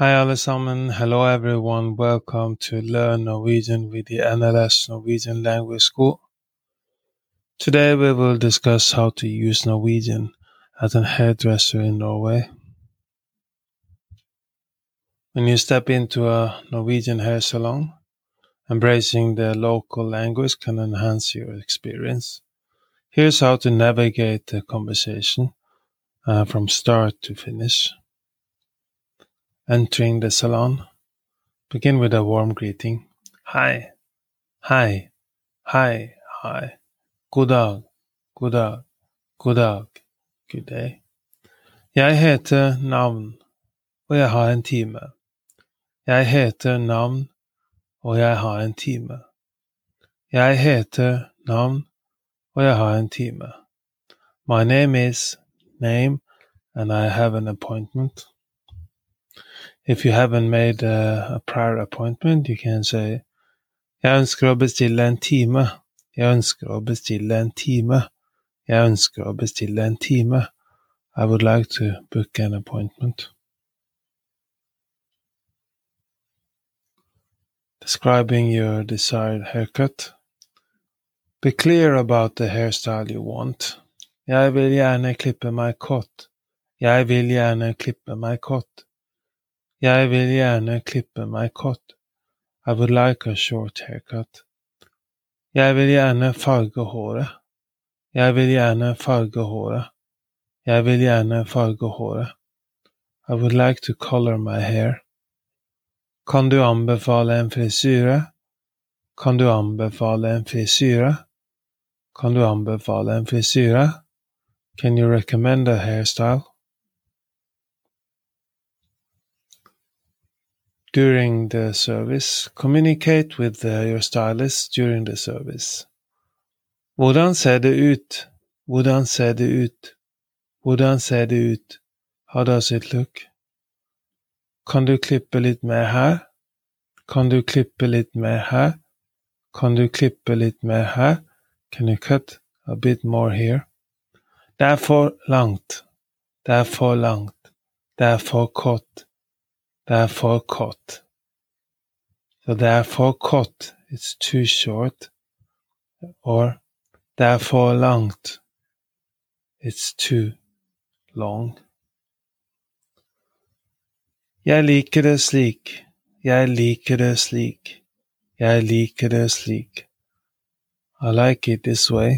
Hi alle sammen. Hello everyone. Welcome to Learn Norwegian with the NLS Norwegian Language School. Today we will discuss how to use Norwegian as a hairdresser in Norway. When you step into a Norwegian hair salon, embracing the local language can enhance your experience. Here's how to navigate the conversation uh, from start to finish. Entering the salon, begin with a warm greeting. Hi, hi, hi, hi. God dag, god dag, god dag, good day. Jeg heter navn, og jeg har en time. Jeg heter navn, og jeg har en time. Jeg heter navn, og jeg har en time. My name is name, and I have an appointment. If you haven't made a, a prior appointment, you can say Jeg ønsker å bestille en time. Jeg ønsker å bestille en time. Jeg ønsker å bestille en time. I would like to book an appointment. Describing your desired haircut. Be clear about the hairstyle you want. Jeg vil gjerne klippe meg kort. Jeg vil gjerne klippe meg kort. Jeg vil gjerne klippe meg kort. I would like a short haircut. Jeg vil gjerne farge håret. Jeg vil gjerne farge håret. Jeg vil gjerne farge håret. I would like to color my hair. Kan du anbefale en frisyre? Kan du anbefale en frisyre? Kan du anbefale en frisyre? Can you recommend a hairstyle? During the service, communicate with your stylist during the service. Hvordan ser det ut? Hvordan ser det ut? Hvordan ser det ut? How does it look? Kan du klippe litt mer her? Kan du klippe litt mer her? Kan du klippe litt mer her? Can you cut a bit more here? Det er for langt. Det er for langt. Det er for kort. Er. Så det er for kort. It's too short. Or er for langt. It's too long. Jeg liker det slik. Jeg liker det slik. Jeg liker det slik. I like it this way.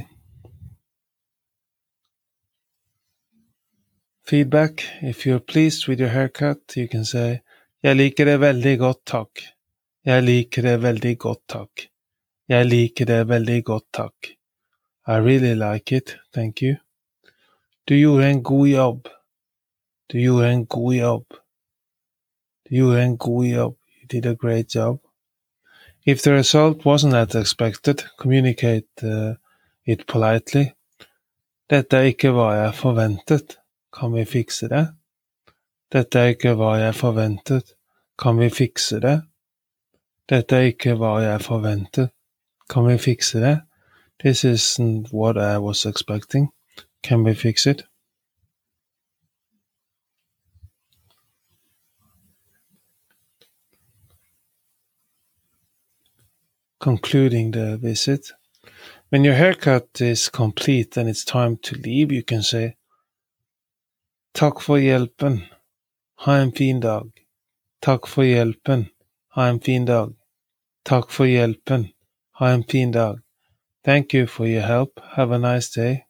Feedback. If you're pleased with your haircut, you can say Jeg liker det veldig godt, takk. Jeg liker det veldig godt, takk. Jeg liker det veldig godt, takk. I really like it, thank you. Du gjorde en god jobb. Du gjorde en god jobb. Du gjorde en god jobb. You did a great job. If the result wasn't as expected, communicate uh, it politely. Dette er ikke hva jeg forventet. Kan vi fikse det? Dette er ikke hva jeg forventet. Kan vi fikse det? Dette er ikke hva jeg forventet. Kan vi fikse det? This isn't what I was expecting. Can we fix it? Concluding the visit. When your haircut is complete and it's time to leave, you can say Takk for hjelpen. Ha en fin dag. Takk for hjelpen. Ha en fin dag. Takk for hjelpen. Ha en fin dag. Thank you for your help. Have a nice day.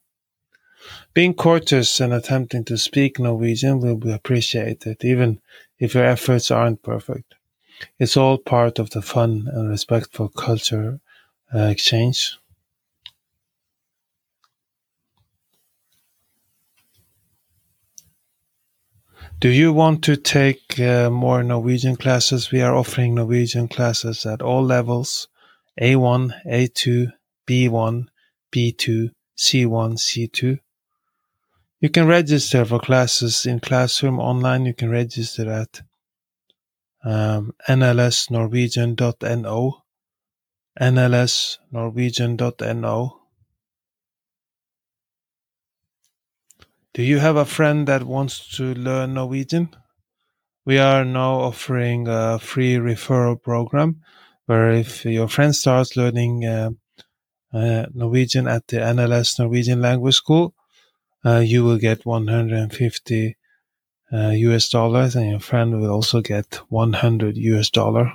Being courteous and attempting to speak Norwegian will be appreciated, even if your efforts aren't perfect. It's all part of the fun and respectful culture uh, exchange. Do you want to take uh, more Norwegian classes? We are offering Norwegian classes at all levels A1, A2, B1, B2, C1, C2. You can register for classes in Classroom online. You can register at um, nlsnorwegian.no, nlsnorwegian.no. Do you have a friend that wants to learn Norwegian? we are now offering a free referral program where if your friend starts learning uh, uh, Norwegian at the NLS Norwegian Language School, uh, you will get 150 US uh, dollars and your friend will also get 100 US dollar.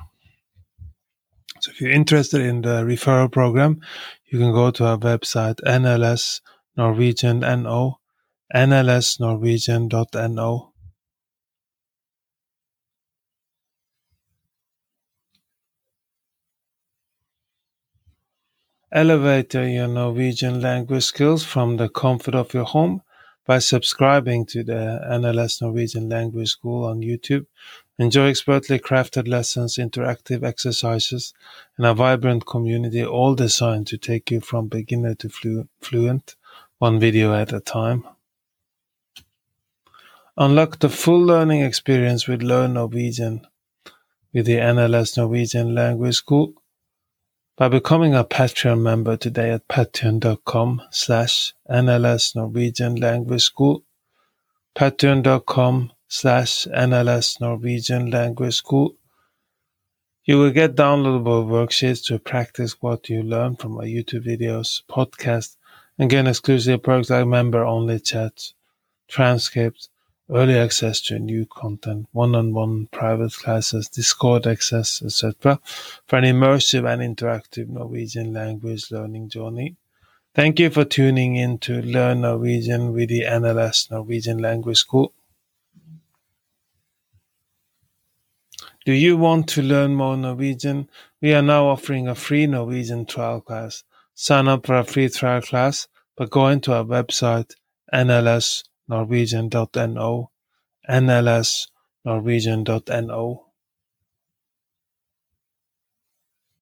So if you're interested in the referral program, you can go to our website NLS Norwegian NO, nlsnorwegian.no. Elevate your Norwegian language skills from the comfort of your home by subscribing to the NLS Norwegian Language School on YouTube. Enjoy expertly crafted lessons, interactive exercises, and a vibrant community, all designed to take you from beginner to flu- fluent, one video at a time. Unlock the full learning experience with Learn Norwegian with the NLS Norwegian Language School by becoming a Patreon member today at patreon.com slash NLS Norwegian Language School, patreon.com slash NLS Norwegian Language School. You will get downloadable worksheets to practice what you learn from our YouTube videos, podcast, and gain exclusive perks like member-only chats, transcripts, early access to new content, one-on-one private classes, Discord access, etc. for an immersive and interactive Norwegian language learning journey. Thank you for tuning in to Learn Norwegian with the NLS Norwegian Language School. Do you want to learn more Norwegian? We are now offering a free Norwegian trial class. Sign up for a free trial class by going to our website nls norwegian.no, nls norwegian.no